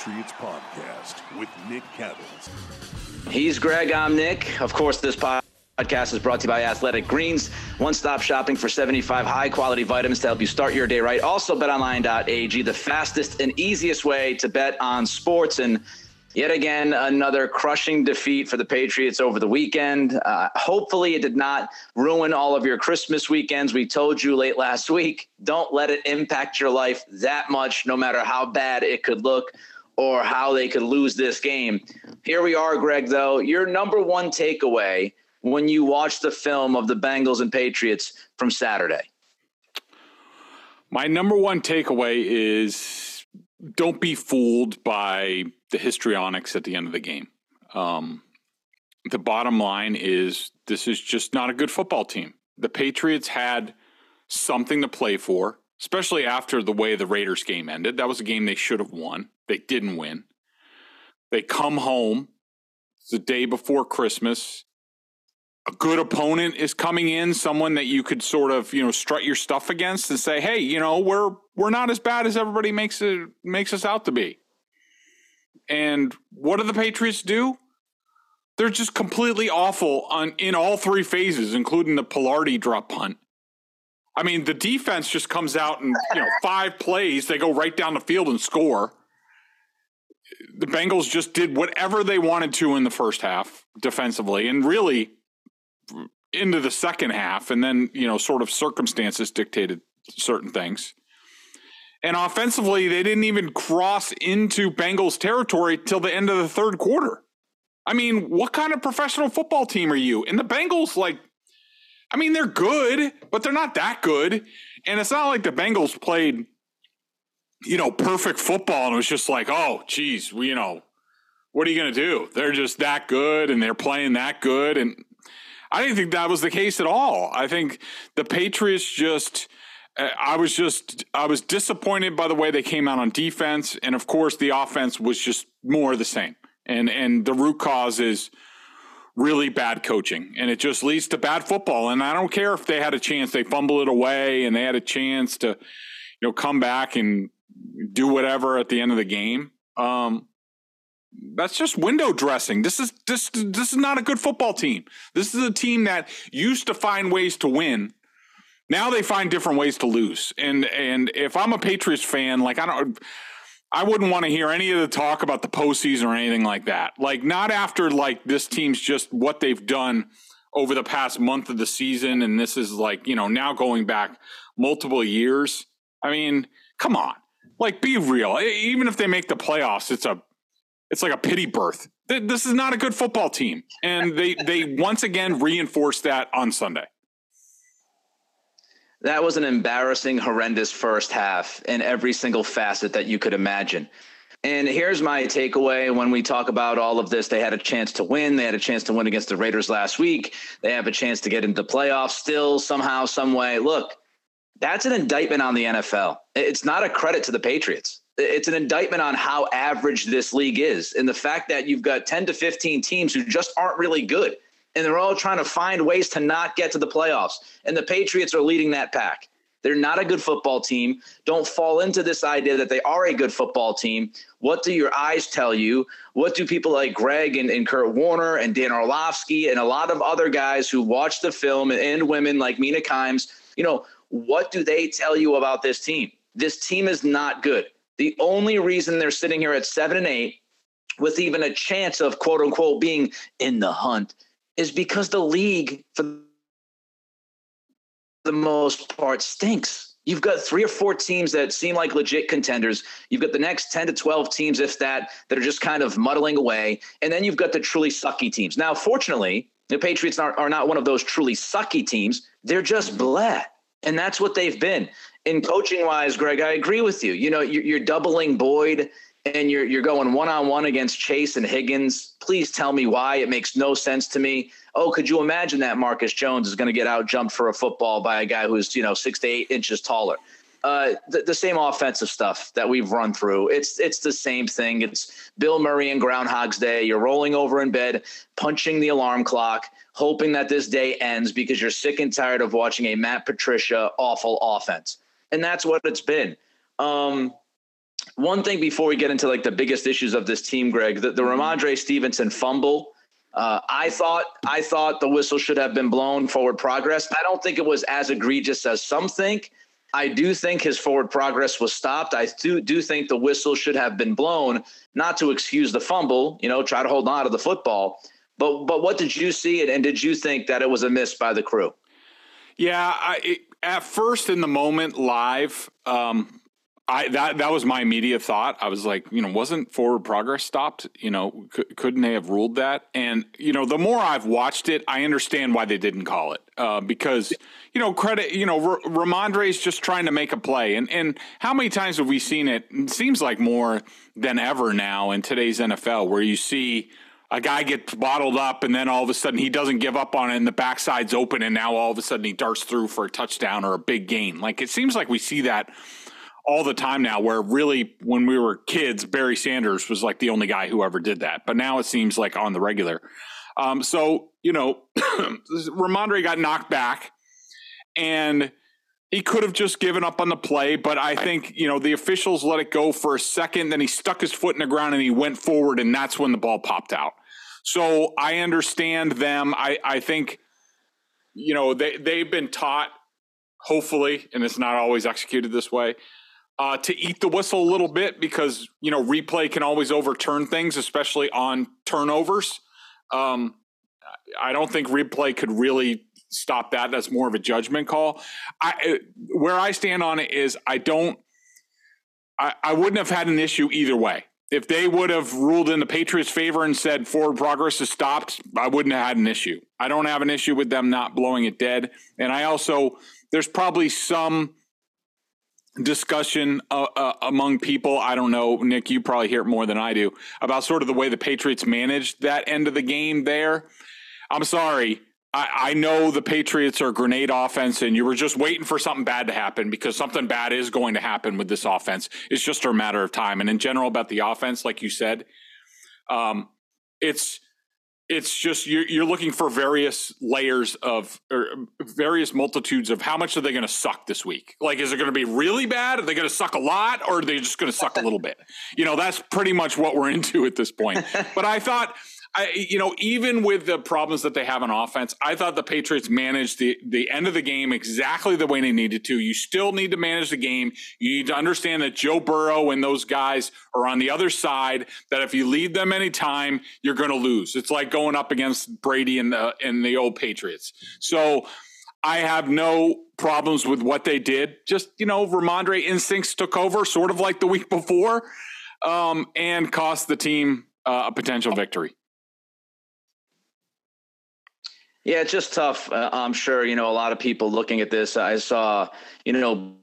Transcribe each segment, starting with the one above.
Patriots Podcast with Nick Cattles. He's Greg, I'm Nick. Of course, this podcast is brought to you by Athletic Greens, one stop shopping for 75 high quality vitamins to help you start your day right. Also, betonline.ag, the fastest and easiest way to bet on sports. And Yet again, another crushing defeat for the Patriots over the weekend. Uh, hopefully, it did not ruin all of your Christmas weekends. We told you late last week don't let it impact your life that much, no matter how bad it could look or how they could lose this game. Here we are, Greg, though. Your number one takeaway when you watch the film of the Bengals and Patriots from Saturday? My number one takeaway is don't be fooled by the histrionics at the end of the game. Um, the bottom line is this is just not a good football team. The Patriots had something to play for, especially after the way the Raiders game ended. That was a game they should have won. They didn't win. They come home it's the day before Christmas. A good opponent is coming in, someone that you could sort of, you know, strut your stuff against and say, "Hey, you know, we're we're not as bad as everybody makes it makes us out to be." And what do the Patriots do? They're just completely awful on in all three phases, including the Palardy drop punt. I mean, the defense just comes out and you know five plays, they go right down the field and score. The Bengals just did whatever they wanted to in the first half defensively, and really into the second half, and then you know sort of circumstances dictated certain things. And offensively, they didn't even cross into Bengals territory till the end of the third quarter. I mean, what kind of professional football team are you? And the Bengals, like, I mean, they're good, but they're not that good. And it's not like the Bengals played, you know, perfect football and it was just like, oh, geez, we, you know, what are you going to do? They're just that good and they're playing that good. And I didn't think that was the case at all. I think the Patriots just uh, I was just I was disappointed by the way they came out on defense, and of course the offense was just more the same. And and the root cause is really bad coaching, and it just leads to bad football. And I don't care if they had a chance, they fumble it away, and they had a chance to, you know, come back and do whatever at the end of the game. Um, that's just window dressing. This is this this is not a good football team. This is a team that used to find ways to win now they find different ways to lose. And and if I'm a Patriots fan, like I don't I wouldn't want to hear any of the talk about the postseason or anything like that. Like not after like this team's just what they've done over the past month of the season, and this is like you know now going back multiple years. I mean, come on, like be real. Even if they make the playoffs, it's a it's like a pity birth. This is not a good football team, and they they once again reinforced that on Sunday. That was an embarrassing, horrendous first half in every single facet that you could imagine. And here's my takeaway when we talk about all of this. They had a chance to win. They had a chance to win against the Raiders last week. They have a chance to get into playoffs still, somehow, some way. Look, that's an indictment on the NFL. It's not a credit to the Patriots. It's an indictment on how average this league is and the fact that you've got 10 to 15 teams who just aren't really good and they're all trying to find ways to not get to the playoffs. And the Patriots are leading that pack. They're not a good football team. Don't fall into this idea that they are a good football team. What do your eyes tell you? What do people like Greg and, and Kurt Warner and Dan Orlovsky and a lot of other guys who watch the film and, and women like Mina Kimes, you know, what do they tell you about this team? This team is not good. The only reason they're sitting here at seven and eight with even a chance of quote unquote being in the hunt is because the league, for the most part, stinks. You've got three or four teams that seem like legit contenders. You've got the next 10 to 12 teams, if that, that are just kind of muddling away. And then you've got the truly sucky teams. Now, fortunately, the Patriots are, are not one of those truly sucky teams. They're just bleh. And that's what they've been. In coaching wise, Greg, I agree with you. You know, you're, you're doubling Boyd and you're you're going one on one against Chase and Higgins. Please tell me why. It makes no sense to me. Oh, could you imagine that Marcus Jones is going to get out jumped for a football by a guy who's you know six to eight inches taller? Uh, the, the, same offensive stuff that we've run through. It's it's the same thing. It's Bill Murray and Groundhog's Day. You're rolling over in bed, punching the alarm clock, hoping that this day ends because you're sick and tired of watching a Matt Patricia awful offense, and that's what it's been. Um, one thing before we get into like the biggest issues of this team, Greg, the, the mm-hmm. Stevenson fumble. Uh, I thought I thought the whistle should have been blown forward progress. I don't think it was as egregious as some think. I do think his forward progress was stopped. I do do think the whistle should have been blown, not to excuse the fumble. You know, try to hold on to the football. But but what did you see, and did you think that it was a miss by the crew? Yeah, I, it, at first in the moment live, um, I that that was my immediate thought. I was like, you know, wasn't forward progress stopped? You know, c- couldn't they have ruled that? And you know, the more I've watched it, I understand why they didn't call it uh, because you know, credit. You know, R- Rhamondre's just trying to make a play, and and how many times have we seen it? It seems like more than ever now in today's NFL, where you see a guy gets bottled up and then all of a sudden he doesn't give up on it and the backside's open and now all of a sudden he darts through for a touchdown or a big gain. Like it seems like we see that all the time now where really when we were kids barry sanders was like the only guy who ever did that but now it seems like on the regular. Um, so you know Rhamondre got knocked back and he could have just given up on the play but i think you know the officials let it go for a second then he stuck his foot in the ground and he went forward and that's when the ball popped out. So i understand them. I, I think you know they, they've been taught hopefully and it's not always executed this way uh, to eat the whistle a little bit because you know replay can always overturn things, especially on turnovers. Um, I don't think replay could really stop that. That's more of a judgment call. I, uh, where I stand on it is I don't. I, I wouldn't have had an issue either way. If they would have ruled in the Patriots' favor and said forward progress is stopped, I wouldn't have had an issue. I don't have an issue with them not blowing it dead. And I also, there's probably some discussion uh, uh, among people. I don't know, Nick, you probably hear it more than I do about sort of the way the Patriots managed that end of the game there. I'm sorry. I, I know the Patriots are grenade offense, and you were just waiting for something bad to happen because something bad is going to happen with this offense. It's just a matter of time. And in general, about the offense, like you said, um, it's it's just you're, you're looking for various layers of or various multitudes of how much are they going to suck this week? Like is it going to be really bad? Are they going to suck a lot or are they just going to suck a little bit? You know that's pretty much what we're into at this point. But i thought I, you know, even with the problems that they have on offense, I thought the Patriots managed the, the end of the game exactly the way they needed to. You still need to manage the game. You need to understand that Joe Burrow and those guys are on the other side, that if you lead them anytime, you're going to lose. It's like going up against Brady and the, and the old Patriots. So I have no problems with what they did. Just, you know, Rhamondre instincts took over, sort of like the week before, um, and cost the team uh, a potential victory. Yeah, it's just tough. Uh, I'm sure, you know, a lot of people looking at this. I saw, you know,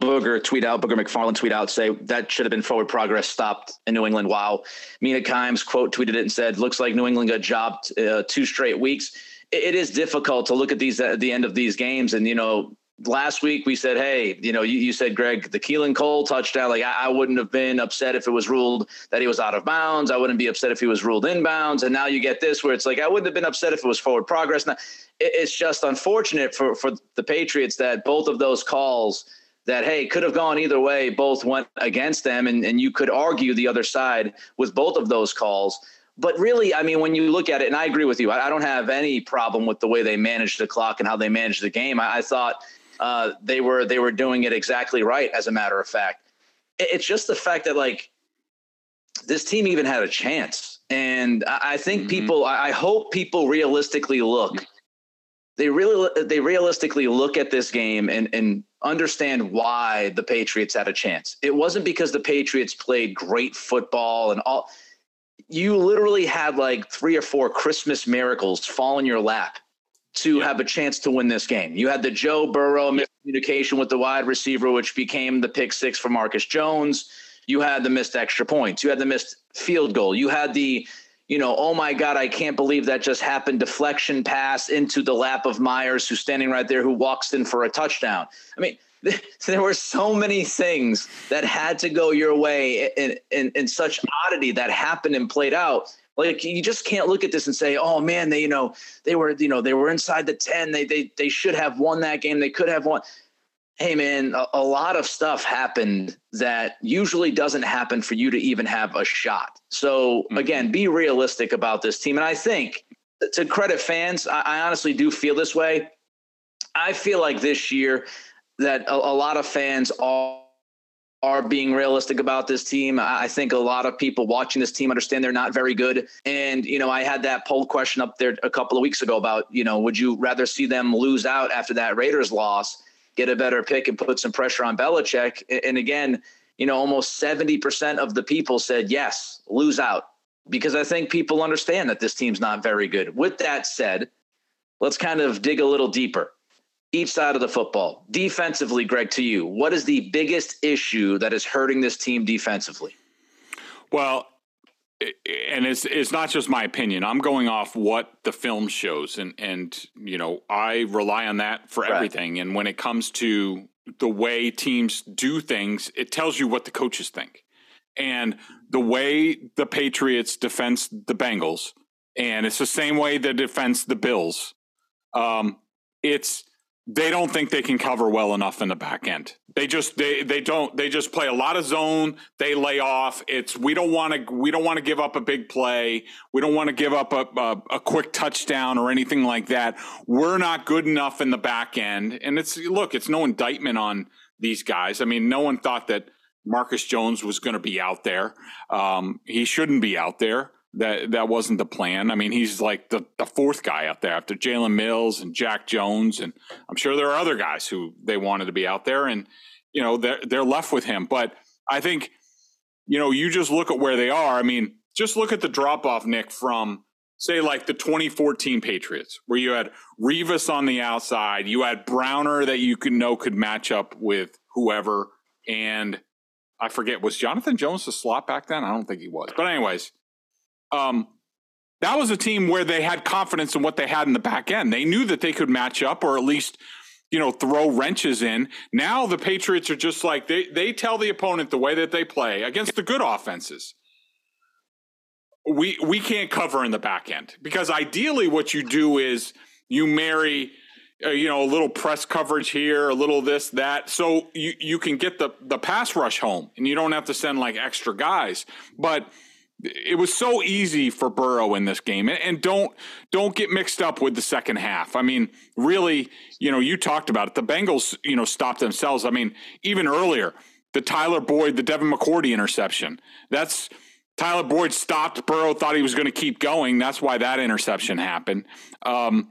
Booger tweet out, Booger McFarland tweet out, say that should have been forward progress stopped in New England. Wow. Mina Kimes quote tweeted it and said, looks like New England got jobbed uh, two straight weeks. It, it is difficult to look at these at the end of these games and, you know, last week we said, hey, you know, you, you said, Greg, the Keelan Cole touchdown, like I, I, wouldn't have been upset if it was ruled that he was out of bounds. I wouldn't be upset if he was ruled inbounds. And now you get this where it's like, I wouldn't have been upset if it was forward progress. Now, it, it's just unfortunate for, for the Patriots that both of those calls that, hey, could have gone either way, both went against them. And, and you could argue the other side with both of those calls. But really, I mean, when you look at it, and I agree with you, I, I don't have any problem with the way they managed the clock and how they managed the game. I, I thought – uh, they were they were doing it exactly right. As a matter of fact, it's just the fact that like this team even had a chance, and I think mm-hmm. people. I hope people realistically look. They really they realistically look at this game and and understand why the Patriots had a chance. It wasn't because the Patriots played great football and all. You literally had like three or four Christmas miracles fall in your lap to have a chance to win this game. You had the Joe Burrow miscommunication with the wide receiver, which became the pick six for Marcus Jones. You had the missed extra points. You had the missed field goal. You had the, you know, oh my God, I can't believe that just happened. Deflection pass into the lap of Meyers, who's standing right there, who walks in for a touchdown. I mean, there were so many things that had to go your way in, in, in such oddity that happened and played out like you just can't look at this and say, "Oh man, they you know they were you know they were inside the ten. They they they should have won that game. They could have won." Hey man, a, a lot of stuff happened that usually doesn't happen for you to even have a shot. So mm-hmm. again, be realistic about this team. And I think to credit fans, I, I honestly do feel this way. I feel like this year that a, a lot of fans are are being realistic about this team. I think a lot of people watching this team understand they're not very good. And, you know, I had that poll question up there a couple of weeks ago about, you know, would you rather see them lose out after that Raiders loss, get a better pick and put some pressure on Belichick? And again, you know, almost 70% of the people said yes, lose out. Because I think people understand that this team's not very good. With that said, let's kind of dig a little deeper each side of the football. Defensively, Greg, to you, what is the biggest issue that is hurting this team defensively? Well, and it's it's not just my opinion. I'm going off what the film shows, and and you know I rely on that for right. everything. And when it comes to the way teams do things, it tells you what the coaches think. And the way the Patriots defense the Bengals, and it's the same way they defense the Bills. Um, it's they don't think they can cover well enough in the back end. They just they they don't they just play a lot of zone. They lay off. It's we don't want to we don't want to give up a big play. We don't want to give up a, a, a quick touchdown or anything like that. We're not good enough in the back end. And it's look, it's no indictment on these guys. I mean, no one thought that Marcus Jones was going to be out there. Um, he shouldn't be out there that that wasn't the plan. I mean, he's like the, the fourth guy out there after Jalen Mills and Jack Jones, and I'm sure there are other guys who they wanted to be out there, and you know they're they're left with him. But I think you know you just look at where they are. I mean, just look at the drop off, Nick, from say like the 2014 Patriots, where you had Revis on the outside, you had Browner that you could know could match up with whoever, and I forget was Jonathan Jones the slot back then? I don't think he was, but anyways um, that was a team where they had confidence in what they had in the back end. They knew that they could match up or at least, you know, throw wrenches in. Now the Patriots are just like they they tell the opponent the way that they play against the good offenses. We we can't cover in the back end because ideally what you do is you marry uh, you know a little press coverage here, a little this that so you you can get the the pass rush home and you don't have to send like extra guys. But it was so easy for Burrow in this game, and, don't don't get mixed up with the second half. I mean, really, you know, you talked about it. The Bengals, you know, stopped themselves. I mean, even earlier, the Tyler Boyd, the Devin McCourty interception. That's Tyler Boyd stopped. Burrow thought he was going to keep going. That's why that interception happened. Um,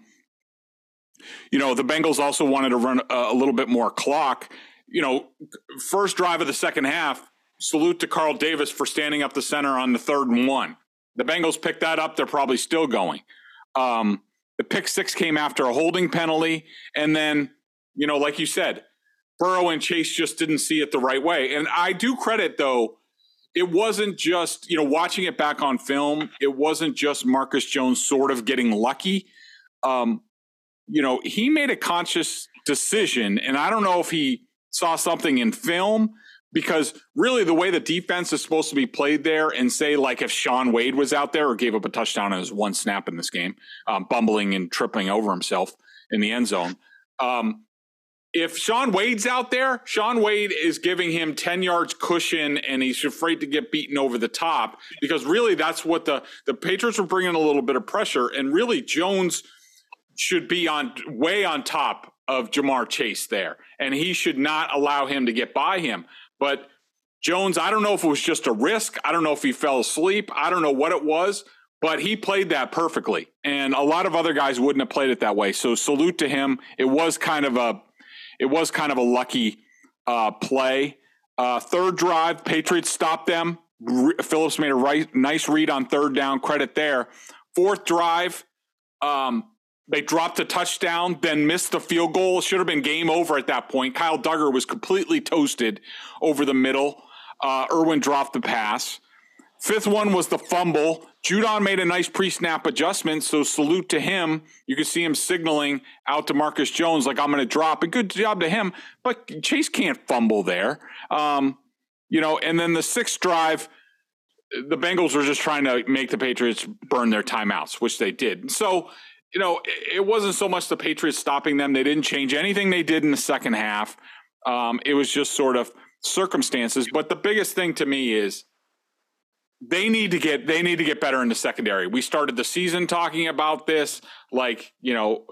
you know, the Bengals also wanted to run a, a little bit more clock. You know, first drive of the second half salute to Carl Davis for standing up the center on the third and one. The Bengals picked that up. They're probably still going. Um, the pick six came after a holding penalty. And then, you know, like you said, Burrow and Chase just didn't see it the right way. And I do credit, though, it wasn't just, you know, watching it back on film, it wasn't just Marcus Jones sort of getting lucky. Um, you know, he made a conscious decision. And I don't know if he saw something in film because really the way the defense is supposed to be played there and say like if Shaun Wade was out there or gave up a touchdown on his one snap in this game, um, bumbling and tripping over himself in the end zone. Um, if Shaun Wade's out there, Shaun Wade is giving him 10 yards cushion and he's afraid to get beaten over the top because really that's what the, the Patriots were bringing a little bit of pressure and really Jones should be on way on top of Ja'Marr Chase there, and he should not allow him to get by him. But Jones, I don't know if it was just a risk. I don't know if he fell asleep. I don't know what it was, but he played that perfectly. And a lot of other guys wouldn't have played it that way. So salute to him. It was kind of a it was kind of a lucky uh, play. Uh, third drive, Patriots stopped them. Phillips made a right, nice read on third down. Credit there. Fourth drive, um, they dropped a touchdown, then missed the field goal. Should have been game over at that point. Kyle Dugger was completely toasted over the middle. Uh, Irwin dropped the pass. Fifth one was the fumble. Judon made a nice pre-snap adjustment, so salute to him. You can see him signaling out to Marcus Jones like I'm going to drop. A good job to him, but Chase can't fumble there. Um, you know, and then the sixth drive, the Bengals were just trying to make the Patriots burn their timeouts, which they did. So, you know, it wasn't so much the Patriots stopping them. They didn't change anything they did in the second half. Um, it was just sort of circumstances. But the biggest thing to me is they need to get they need to get better in the secondary. We started the season talking about this, like you know,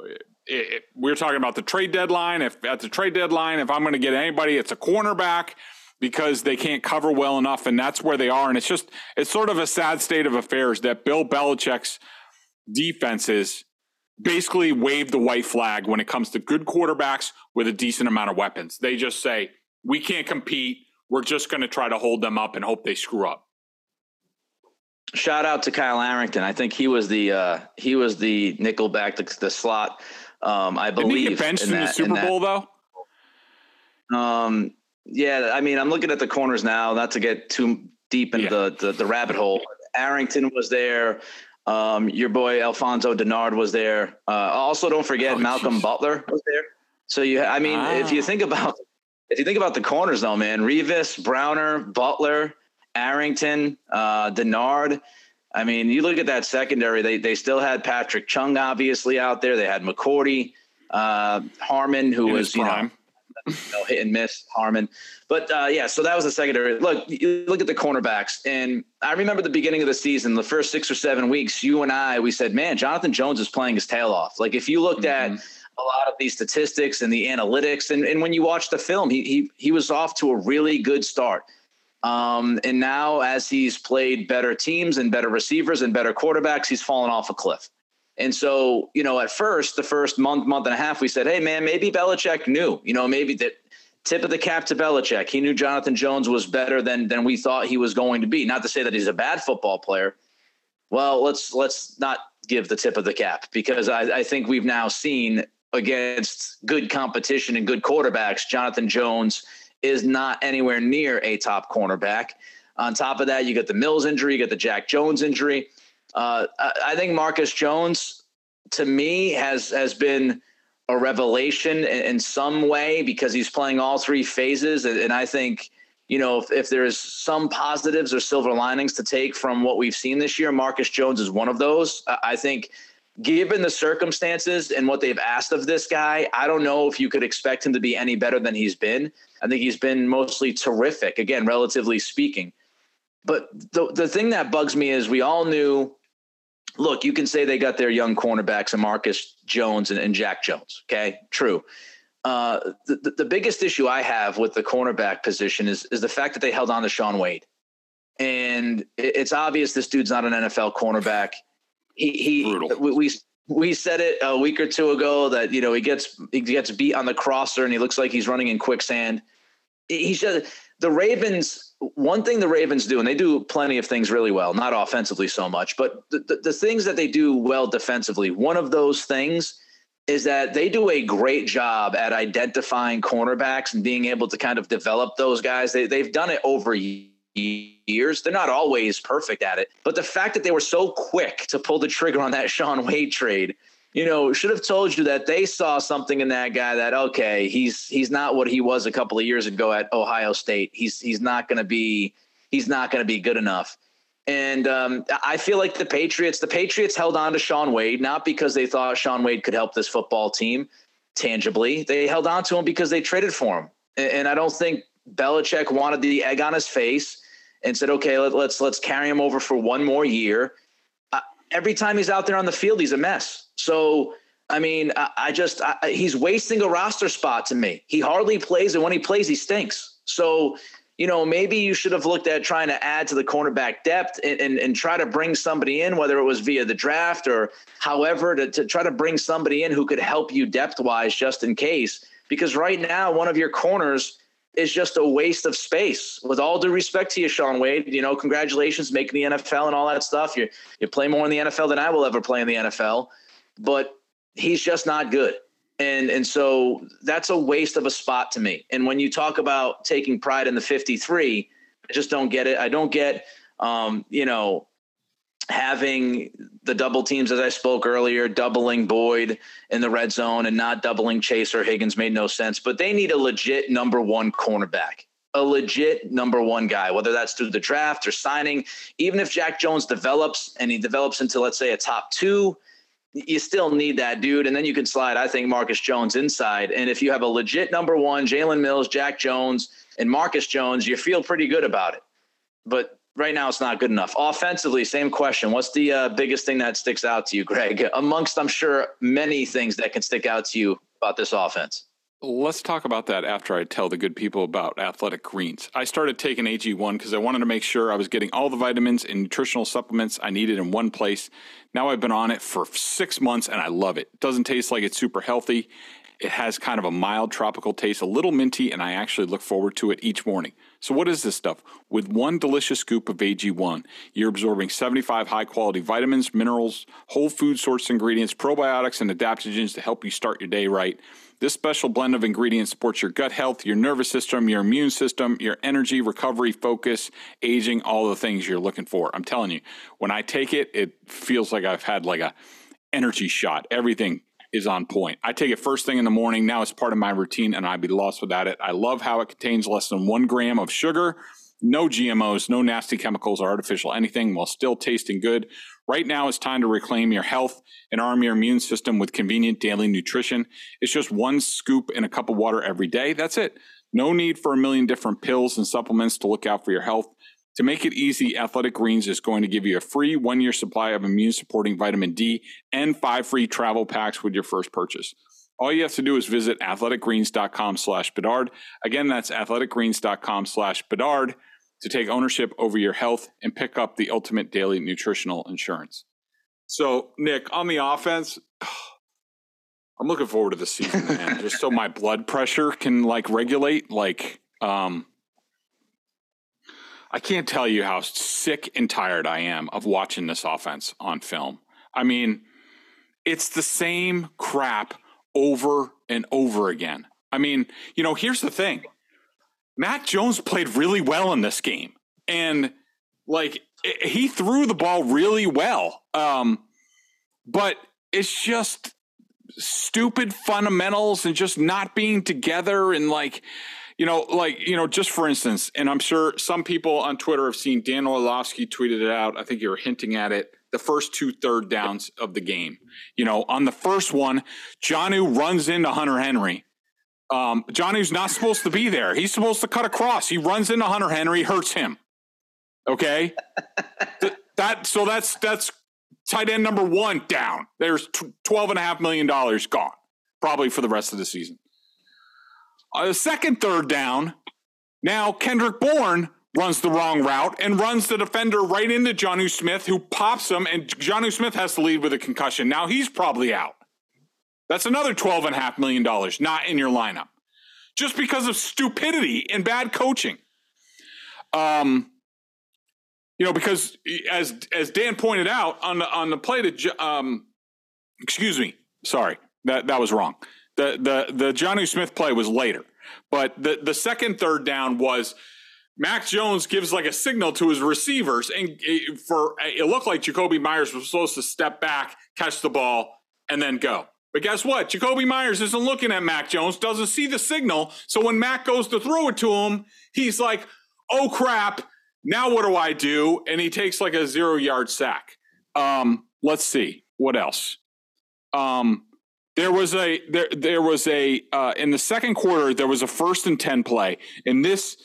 it, it, we are talking about the trade deadline. If at the trade deadline, if I'm going to get anybody, it's a cornerback because they can't cover well enough, and that's where they are. And it's just it's sort of a sad state of affairs that Bill Belichick's defenses basically wave the white flag when it comes to good quarterbacks with a decent amount of weapons. They just say we can't compete. We're just going to try to hold them up and hope they screw up. Shout out to Kyle Arrington. I think he was the uh, he was the nickelback, the, the slot. Um, I believe. Didn't he get benched in, in the Super Bowl though? Um, yeah, I mean, I'm looking at the corners now, not to get too deep into yeah. the, the, the rabbit hole. Arrington was there. Um, your boy Alfonso Dennard was there. Uh, also, don't forget oh, Malcolm geez. Butler was there. So you, I mean, ah. if you ah. think about if you think about the corners, though, man, Revis, Browner, Butler, Arrington, uh, Dennard. I mean, you look at that secondary. They they still had Patrick Chung obviously out there. They had McCourty, uh, Harmon, who In was you know, you know, hit and miss Harmon. But uh, yeah, so that was the secondary. Look, you look at the cornerbacks, and I remember the beginning of the season, the first six or seven weeks. You and I, we said, man, Jonathan Jones is playing his tail off. Like if you looked mm-hmm. at a lot of these statistics and the analytics, and, and when you watch the film, he he he was off to a really good start. Um, and now, as he's played better teams and better receivers and better quarterbacks, he's fallen off a cliff. And so, you know, at first, the first month, month and a half, we said, hey, man, maybe Belichick knew, you know, maybe that tip of the cap to Belichick. He knew Jonathan Jones was better than than we thought he was going to be. Not to say that he's a bad football player. Well, let's let's not give the tip of the cap because I, I think we've now seen against good competition and good quarterbacks, Jonathan Jones is not anywhere near a top cornerback. On top of that, you get the Mills injury, you get the Jack Jones injury. Uh, I think Marcus Jones, to me, has has been a revelation in, in some way because he's playing all three phases, and, and I think you know if, if there's some positives or silver linings to take from what we've seen this year, Marcus Jones is one of those. I think given the circumstances and what they've asked of this guy, I don't know if you could expect him to be any better than he's been. I think he's been mostly terrific, again, relatively speaking. But the the thing that bugs me is we all knew. Look, you can say they got their young cornerbacks and Marcus Jones and, and Jack Jones. Okay, true. Uh, the, the biggest issue I have with the cornerback position is is the fact that they held on to Shaun Wade, and it's obvious this dude's not an NFL cornerback. He he we, we we said it a week or two ago that you know he gets he gets beat on the crosser and he looks like he's running in quicksand he said the Ravens. One thing the Ravens do, and they do plenty of things really well, not offensively so much, but the, the, the things that they do well defensively. One of those things is that they do a great job at identifying cornerbacks and being able to kind of develop those guys. They, they've done it over years. They're not always perfect at it, but the fact that they were so quick to pull the trigger on that Shaun Wade trade you know, should have told you that they saw something in that guy that okay, he's he's not what he was a couple of years ago at Ohio State. He's he's not going to be he's not going to be good enough. And um, I feel like the Patriots, the Patriots held on to Shaun Wade not because they thought Shaun Wade could help this football team tangibly. They held on to him because they traded for him. And I don't think Belichick wanted the egg on his face and said, "Okay, let, let's let's carry him over for one more year." every time he's out there on the field, he's a mess. So I mean, I, I just I, he's wasting a roster spot to me. He hardly plays, and when he plays, he stinks. So you know, maybe you should have looked at trying to add to the cornerback depth and, and, and, try to bring somebody in, whether it was via the draft or however, to, to try to bring somebody in who could help you depth wise just in case. Because right now, one of your corners is just a waste of space. With all due respect to you, Shaun Wade, you know, congratulations making the NFL and all that stuff. You you play more in the NFL than I will ever play in the NFL, but he's just not good. And and so that's a waste of a spot to me. And when you talk about taking pride in the 53, I just don't get it. I don't get um, you know, having the double teams as I spoke earlier, doubling Boyd in the red zone and not doubling Chase or Higgins made no sense. But they need a legit number one cornerback, a legit number one guy, whether that's through the draft or signing. Even if Jack Jones develops and he develops into, let's say, a top two, you still need that dude. And then you can slide, I think, Marcus Jones inside. And if you have a legit number one, Jalen Mills, Jack Jones, and Marcus Jones, you feel pretty good about it. But right now it's not good enough. Offensively, same question. What's the uh, biggest thing that sticks out to you, Greg? Amongst, I'm sure, many things that can stick out to you about this offense. Let's talk about that after I tell the good people about athletic greens. I started taking AG1 because I wanted to make sure I was getting all the vitamins and nutritional supplements I needed in one place. Now I've been on it for six months and I love it. It doesn't taste like it's super healthy. It has kind of a mild tropical taste, a little minty, and I actually look forward to it each morning. So, what is this stuff? With one delicious scoop of AG1, you're absorbing 75 high quality vitamins, minerals, whole food source ingredients, probiotics, and adaptogens to help you start your day right. This special blend of ingredients supports your gut health, your nervous system, your immune system, your energy, recovery, focus, aging, all the things you're looking for. I'm telling you, when I take it, it feels like I've had like a energy shot. Everything is on point. I take it first thing in the morning. Now it's part of my routine, and I'd be lost without it. I love how it contains less than one gram of sugar, no GMOs, no nasty chemicals or artificial anything, while still tasting good. Right now, it's time to reclaim your health and arm your immune system with convenient daily nutrition. It's just one scoop in a cup of water every day. That's it. No need for a million different pills and supplements to look out for your health. To make it easy, Athletic Greens is going to give you a free one year supply of immune supporting vitamin D and five free travel packs with your first purchase. All you have to do is visit athleticgreens.com slash Bedard. Again, that's athleticgreens.com slash Bedard to take ownership over your health and pick up the ultimate daily nutritional insurance. So, Nick, on the offense, I'm looking forward to the season, man. just so my blood pressure can like regulate. Like, um, I can't tell you how sick and tired I am of watching this offense on film. I mean, it's the same crap over and over again. I mean, you know, here's the thing Mac Jones played really well in this game. And like, he threw the ball really well. Um, but it's just stupid fundamentals and just not being together and like, you know, like, you know, just for instance, and I'm sure some people on Twitter have seen Dan Orlovsky tweeted it out. I think you were hinting at it. The first two third downs of the game. You know, on the first one, Jonnu runs into Hunter Henry. Um, Jonnu's not supposed to be there. He's supposed to cut across. He runs into Hunter Henry, hurts him. Okay. that so that's that's tight end number one down. There's twelve and a half million dollars gone, probably for the rest of the season. Uh, the second third down, now Kendrick Bourne runs the wrong route and runs the defender right into Jonnu Smith, who pops him, and Jonnu Smith has to lead with a concussion. Now he's probably out. That's another $12.5 million not in your lineup just because of stupidity and bad coaching. Um, you know, because as as Dan pointed out on the on the play to um, excuse me, sorry that that was wrong. The the the Jonnu Smith play was later, but the the second third down was Mac Jones gives like a signal to his receivers, and for it looked like Jacoby Meyers was supposed to step back, catch the ball, and then go. But guess what? Jacoby Meyers isn't looking at Mac Jones, doesn't see the signal. So when Mac goes to throw it to him, he's like, "Oh crap! Now what do I do?" And he takes like a zero yard sack. Um, let's see what else. Um, there was a there there was a uh, in the second quarter there was a first and ten play, and this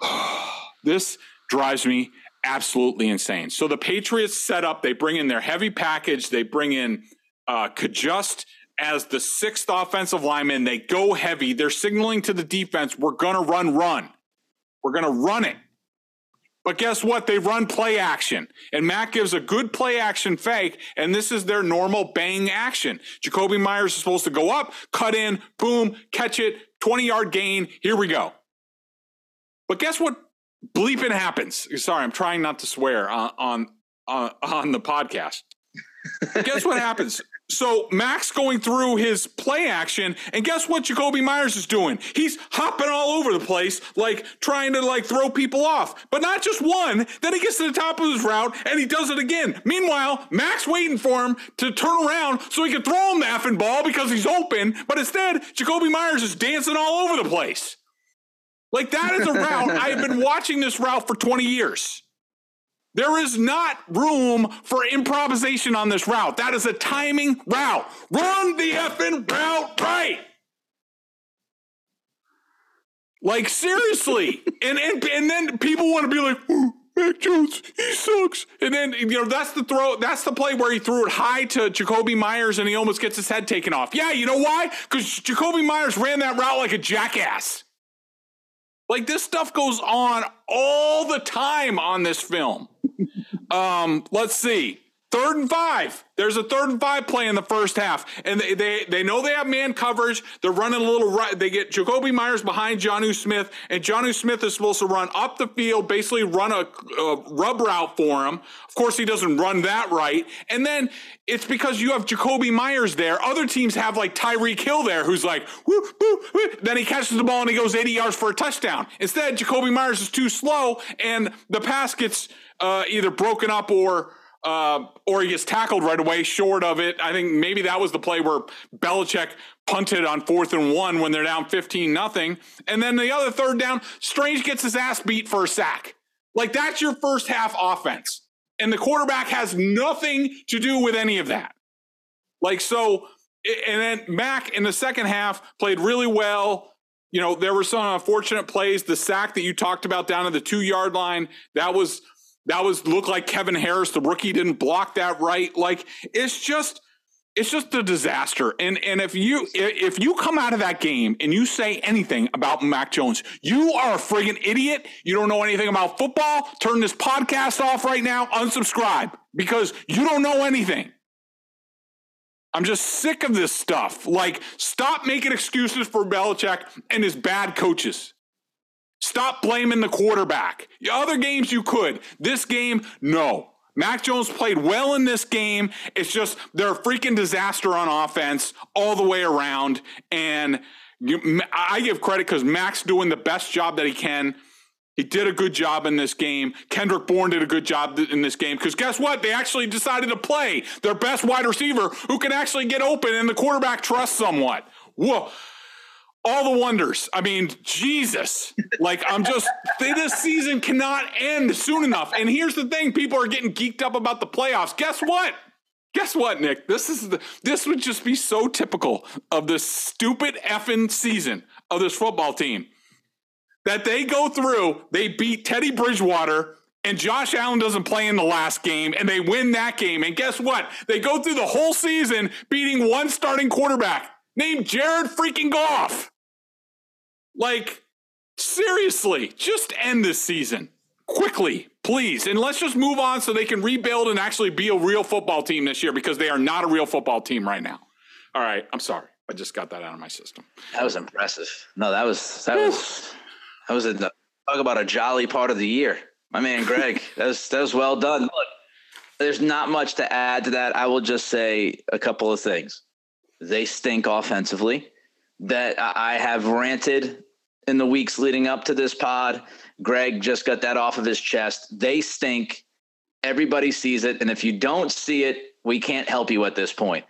this drives me absolutely insane. So the Patriots set up. They bring in their heavy package. They bring in uh, could just as the sixth offensive lineman, they go heavy. They're signaling to the defense, we're to run, run. We're to run it. But guess what? They run play action. And Mac gives a good play action fake, and this is their normal bang action. Jacoby Meyers is supposed to go up, cut in, boom, catch it, 20 yard gain. Here we go. But guess what bleeping happens? Sorry, I'm trying not to swear uh, on, on, uh, on, on the podcast. Guess what happens? So Max going through his play action, and guess what Jacoby Meyers is doing? He's hopping all over the place, like trying to like throw people off. But not just one. Then he gets to the top of his route and he does it again. Meanwhile, Max waiting for him to turn around so he can throw him the effing ball because he's open. But instead, Jacoby Meyers is dancing all over the place. Like that is a route. I have been watching this route for 20 years. There is not room for improvisation on this route. That is a timing route. Run the effing route right. Like seriously. and, and and then people want to be like, oh, Mac Jones, he sucks. And then you know that's the throw, that's the play where he threw it high to Jacoby Meyers and he almost gets his head taken off. Yeah, you know why? Because Jacoby Meyers ran that route like a jackass. Like this stuff goes on all the time on this film. um, let's see. Third and five. There's a third and five play in the first half, and they they, they know they have man coverage. They're running a little right. They get Jacoby Meyers behind Jonnu Smith, and Jonnu Smith is supposed to run up the field, basically run a, a rub route for him. Of course, he doesn't run that right, and then it's because you have Jacoby Meyers there. Other teams have like Tyreek Hill there, who's like, woo, woo, then he catches the ball and he goes 80 yards for a touchdown. Instead, Jacoby Meyers is too slow, and the pass gets uh, either broken up or uh, or he gets tackled right away short of it. I think maybe that was the play where Belichick punted on fourth and one when they're down 15 nothing. And then the other third down, Strange gets his ass beat for a sack. Like that's your first half offense. And the quarterback has nothing to do with any of that. Like, so, and then Mac in the second half played really well. You know, there were some unfortunate plays. The sack that you talked about down at the two yard line, that was that was looked like Kevin Harris, the rookie, didn't block that right. Like it's just it's just a disaster. And and if you if you come out of that game and you say anything about Mac Jones, you are a friggin' idiot. You don't know anything about football. Turn this podcast off right now. Unsubscribe because you don't know anything. I'm just sick of this stuff. Like, stop making excuses for Belichick and his bad coaches. Stop blaming the quarterback. The Other games you could. This game, no. Mac Jones played well in this game. It's just they're a freaking disaster on offense all the way around. And you, I give credit because Mac's doing the best job that he can. He did a good job in this game. Kendrick Bourne did a good job in this game because guess what? They actually decided to play their best wide receiver who can actually get open and the quarterback trusts somewhat. Whoa all the wonders. I mean, Jesus. Like, I'm just, this season cannot end soon enough. And here's the thing people are getting geeked up about the playoffs. Guess what? Guess what, Nick? This is the, this would just be so typical of this stupid effing season of this football team that they go through, they beat Teddy Bridgewater, and Josh Allen doesn't play in the last game, and they win that game. And guess what? They go through the whole season beating one starting quarterback named Jared freaking Goff. Like, seriously, just end this season quickly, please. And let's just move on so they can rebuild and actually be a real football team this year because they are not a real football team right now. All right, I'm sorry. I just got that out of my system. That was impressive. No, that was that was that was a talk about a jolly part of the year. My man Greg, that was that was well done. Look, there's not much to add to that. I will just say a couple of things. They stink offensively. That I have ranted in the weeks leading up to this pod. Greg just got that off of his chest. They stink. Everybody sees it. And if you don't see it, we can't help you at this point.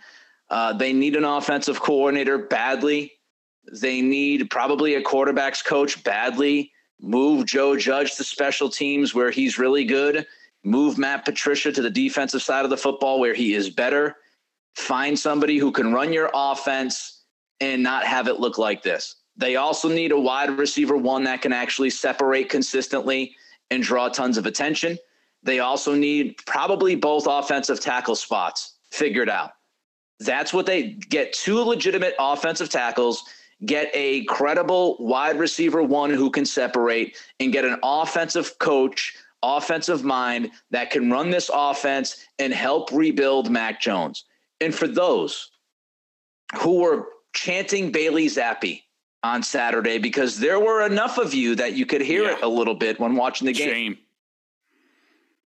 Uh, they need an offensive coordinator badly. They need probably a quarterback's coach badly. Move Joe Judge to special teams where he's really good. Move Matt Patricia to the defensive side of the football where he is better. Find somebody who can run your offense and not have it look like this. They also need a wide receiver, one that can actually separate consistently and draw tons of attention. They also need probably both offensive tackle spots figured out. That's what they get two legitimate offensive tackles, get a credible wide receiver one who can separate, and get an offensive coach, offensive mind that can run this offense and help rebuild Mac Jones. And for those who were chanting Bailey Zappe on Saturday, because there were enough of you that you could hear yeah. it a little bit when watching the game. Shame.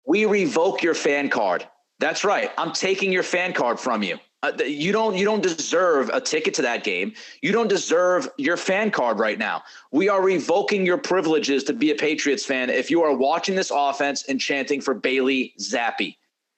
We revoke your fan card. That's right. I'm taking your fan card from you. Uh, you don't you don't deserve a ticket to that game. You don't deserve your fan card right now. We are revoking your privileges to be a Patriots fan if you are watching this offense and chanting for Bailey Zappe.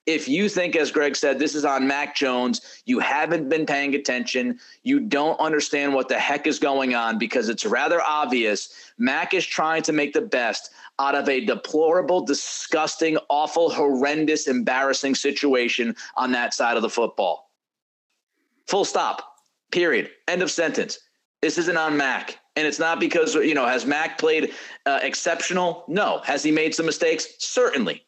If you think, as Greg said, this is on Mac Jones, you haven't been paying attention. You don't understand what the heck is going on because it's rather obvious. Mac is trying to make the best out of a deplorable, disgusting, awful, horrendous, embarrassing situation on that side of the football. Full stop. Period. End of sentence. This isn't on Mac. And it's not because, you know, has Mac played uh, exceptional? No. Has he made some mistakes? Certainly.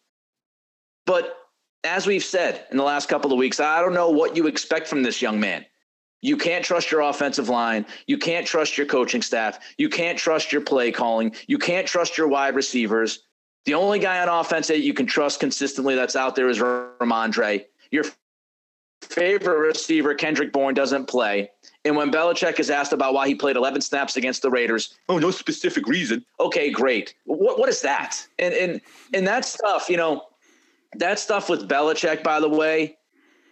But as we've said in the last couple of weeks, I don't know what you expect from this young man. You can't trust your offensive line. You can't trust your coaching staff. You can't trust your play calling. You can't trust your wide receivers. The only guy on offense that you can trust consistently that's out there is Rhamondre. Your favorite receiver, Kendrick Bourne, doesn't play. And when Belichick is asked about why he played 11 snaps against the Raiders, oh, no specific reason. Okay, great. What what is that? And and and that stuff, you know, that stuff with Belichick, by the way,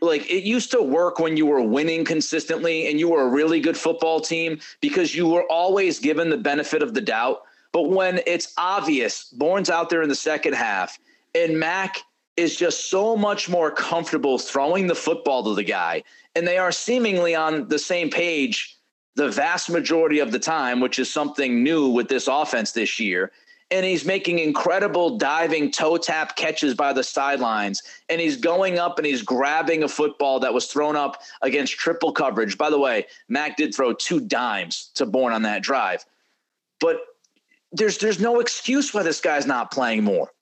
like it used to work when you were winning consistently and you were a really good football team because you were always given the benefit of the doubt. But when it's obvious, Bourne's out there in the second half, and Mac is just so much more comfortable throwing the football to the guy, and they are seemingly on the same page the vast majority of the time, which is something new with this offense this year and he's making incredible diving toe tap catches by the sidelines. And he's going up and he's grabbing a football that was thrown up against triple coverage. By the way mac did throw two dimes to Bourne on that drive. But there's there's no excuse why this guy's not playing more.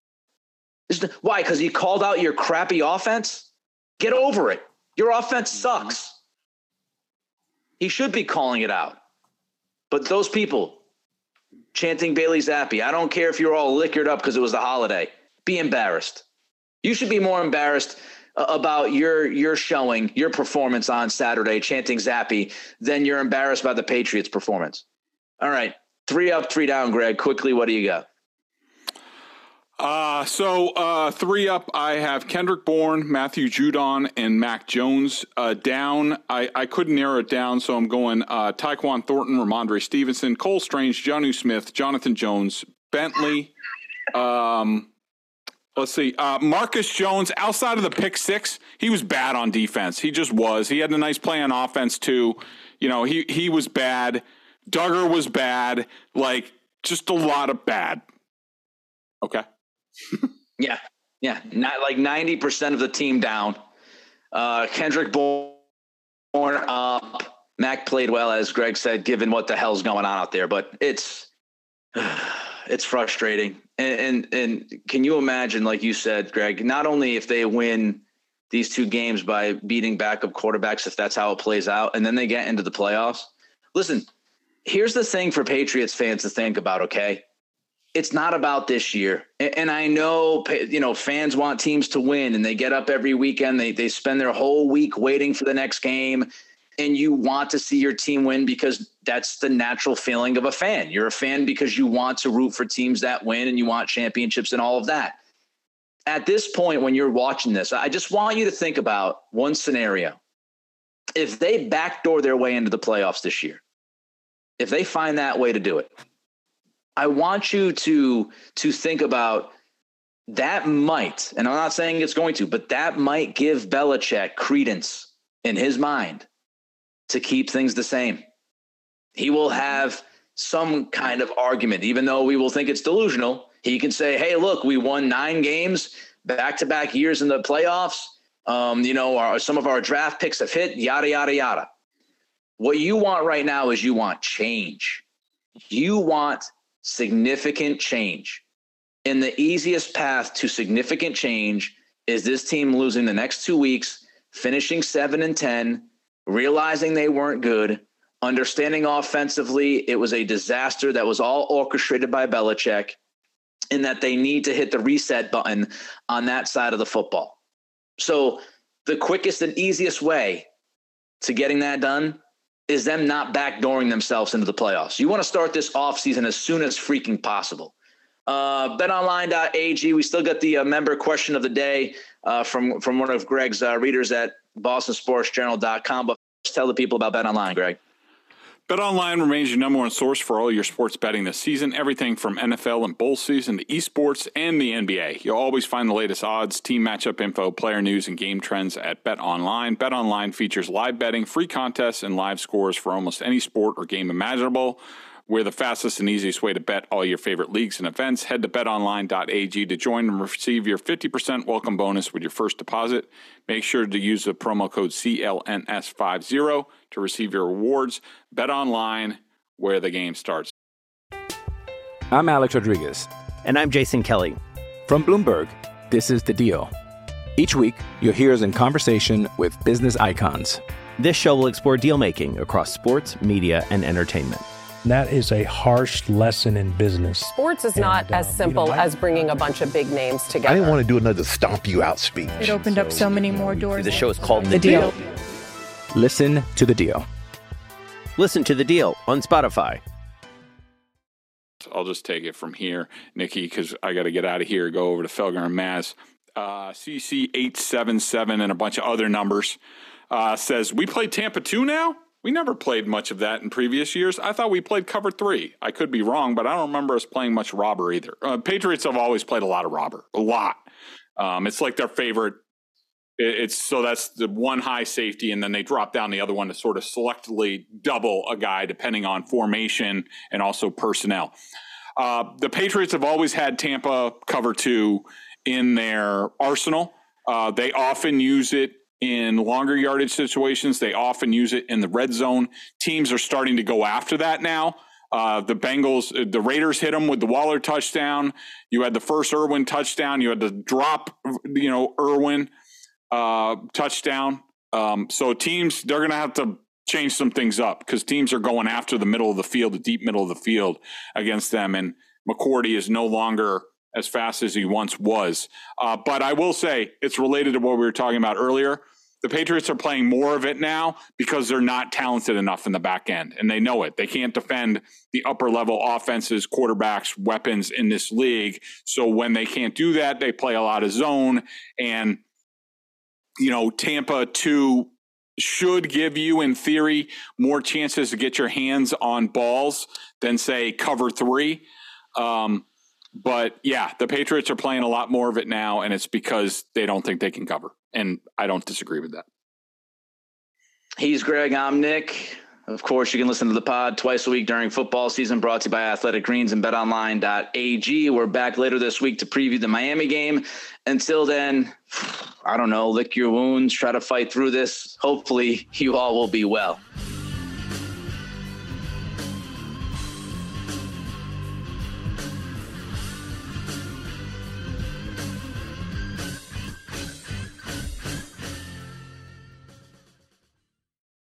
Why? Because he called out your crappy offense? Get over it. Your offense mm-hmm. sucks. He should be calling it out. But those people chanting Bailey Zappe. I don't care if you're all liquored up because it was a holiday. Be embarrassed. You should be more embarrassed uh, about your your showing, your performance on Saturday, chanting Zappe, than you're embarrassed by the Patriots' performance. All right, three up, three down, Greg. Quickly, what do you got? Uh, so uh, three up, I have Kendrick Bourne, Matthew Judon, and Mac Jones. Uh, down, I, I couldn't narrow it down, so I'm going uh, Tyquan Thornton, Rhamondre Stevenson, Cole Strange, Jonnu Smith, Jonathan Jones, Bentley. Um, let's see, uh, Marcus Jones. Outside of the pick six, he was bad on defense. He just was. He had a nice play on offense too. You know, he he was bad. Dugger was bad. Like just a lot of bad. Okay yeah, yeah, not like ninety percent of the team down. Uh, Kendrick Bourne up. Mac played well, as Greg said, given what the hell's going on out there. But it's it's frustrating. And, and and can you imagine, like you said, Greg? Not only if they win these two games by beating backup quarterbacks, if that's how it plays out, and then they get into the playoffs. Listen, here's the thing for Patriots fans to think about. Okay, it's not about this year. And I know, you know, fans want teams to win and they get up every weekend. They, they spend their whole week waiting for the next game. And you want to see your team win because that's the natural feeling of a fan. You're a fan because you want to root for teams that win and you want championships and all of that. At this point, when you're watching this, I just want you to think about one scenario. If they backdoor their way into the playoffs this year, if they find that way to do it, I want you to to think about that might, and I'm not saying it's going to, but that might give Belichick credence in his mind to keep things the same. He will have some kind of argument, even though we will think it's delusional. He can say, "Hey, look, we won nine games back to back years in the playoffs. Um, you know, our, some of our draft picks have hit. Yada yada yada." What you want right now is you want change. You want significant change. And the easiest path to significant change is this team losing the next two weeks, finishing seven and 10, realizing they weren't good, understanding offensively it was a disaster that was all orchestrated by Belichick, and that they need to hit the reset button on that side of the football. So, the quickest and easiest way to getting that done is them not backdooring themselves into the playoffs. You want to start this offseason as soon as freaking possible. Uh, betonline.ag. We still got the uh, member question of the day uh, from from one of Greg's uh, readers at BostonSportsJournal.com. But tell the people about BetOnline, Greg. BetOnline remains your number one source for all your sports betting this season. Everything from NFL and bowl season to esports and the NBA. You'll always find the latest odds, team matchup info, player news, and game trends at BetOnline. BetOnline features live betting, free contests, and live scores for almost any sport or game imaginable. We're the fastest and easiest way to bet all your favorite leagues and events. Head to betonline.ag to join and receive your 50% welcome bonus with your first deposit. Make sure to use the promo code CLNS50 to receive your rewards. Bet online where the game starts. I'm Alex Rodriguez. And I'm Jason Kelly. From Bloomberg, this is The Deal. Each week, you'll hear us in conversation with business icons. This show will explore deal making across sports, media, and entertainment. That is a harsh lesson in business. Sports is not And, as um, simple you know, I- as bringing a bunch of big names together. I didn't want to do another stomp you out speech. It opened up so many more doors. The show is called The Deal. Listen to The Deal. Listen to the deal on Spotify. I'll just take it from here, Nikki, because I got to get out of here, go over to Felger and Maz. Uh, CC877 and a bunch of other numbers uh, says, We play Tampa 2 now? We never played much of that in previous years. I thought we played cover three. I could be wrong, but I don't remember us playing much robber either. Uh, Patriots have always played a lot of robber, a lot. Um, it's like their favorite. it- It's so that's the one high safety, and then they drop down the other one to sort of selectively double a guy depending on formation and also personnel. Uh, the Patriots have always had Tampa cover two in their arsenal. Uh, they often use it in longer yardage situations. They often use it in the red zone. Teams are starting to go after that now. Uh, the Bengals, uh, the Raiders hit them with the Waller touchdown. You had the first Irwin touchdown. You had the drop, you know, Irwin uh, touchdown. Um, so teams, they're going to have to change some things up because teams are going after the middle of the field, the deep middle of the field against them. And McCourty is no longer as fast as he once was. Uh, but I will say it's related to what we were talking about earlier. The Patriots are playing more of it now because they're not talented enough in the back end, and they know it. They can't defend the upper level offenses, quarterbacks, weapons in this league. So when they can't do that, they play a lot of zone. And, you know, Tampa 2 should give you, in theory, more chances to get your hands on balls than, say, cover three. Um, but yeah, the Patriots are playing a lot more of it now, and it's because they don't think they can cover. And I don't disagree with that. He's Greg. I'm Nick. Of course, you can listen to the pod twice a week during football season, brought to you by Athletic Greens and betonline.ag. We're back later this week to preview the Miami game. Until then, I don't know, lick your wounds, try to fight through this. Hopefully, you all will be well.